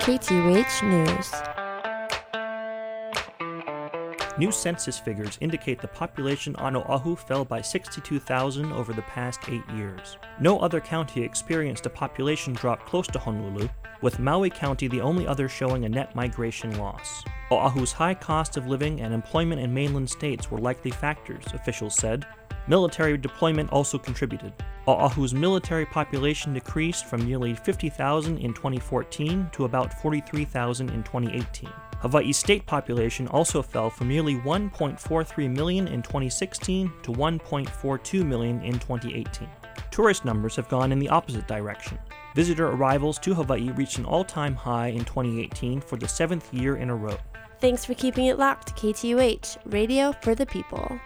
KTUH News. New census figures indicate the population on Oahu fell by 62,000 over the past eight years. No other county experienced a population drop close to Honolulu, with Maui County the only other showing a net migration loss. Oahu's high cost of living and employment in mainland states were likely factors, officials said. Military deployment also contributed. Oahu's military population decreased from nearly 50,000 in 2014 to about 43,000 in 2018. Hawaii's state population also fell from nearly 1.43 million in 2016 to 1.42 million in 2018. Tourist numbers have gone in the opposite direction. Visitor arrivals to Hawaii reached an all time high in 2018 for the seventh year in a row. Thanks for keeping it locked KTUH, radio for the people.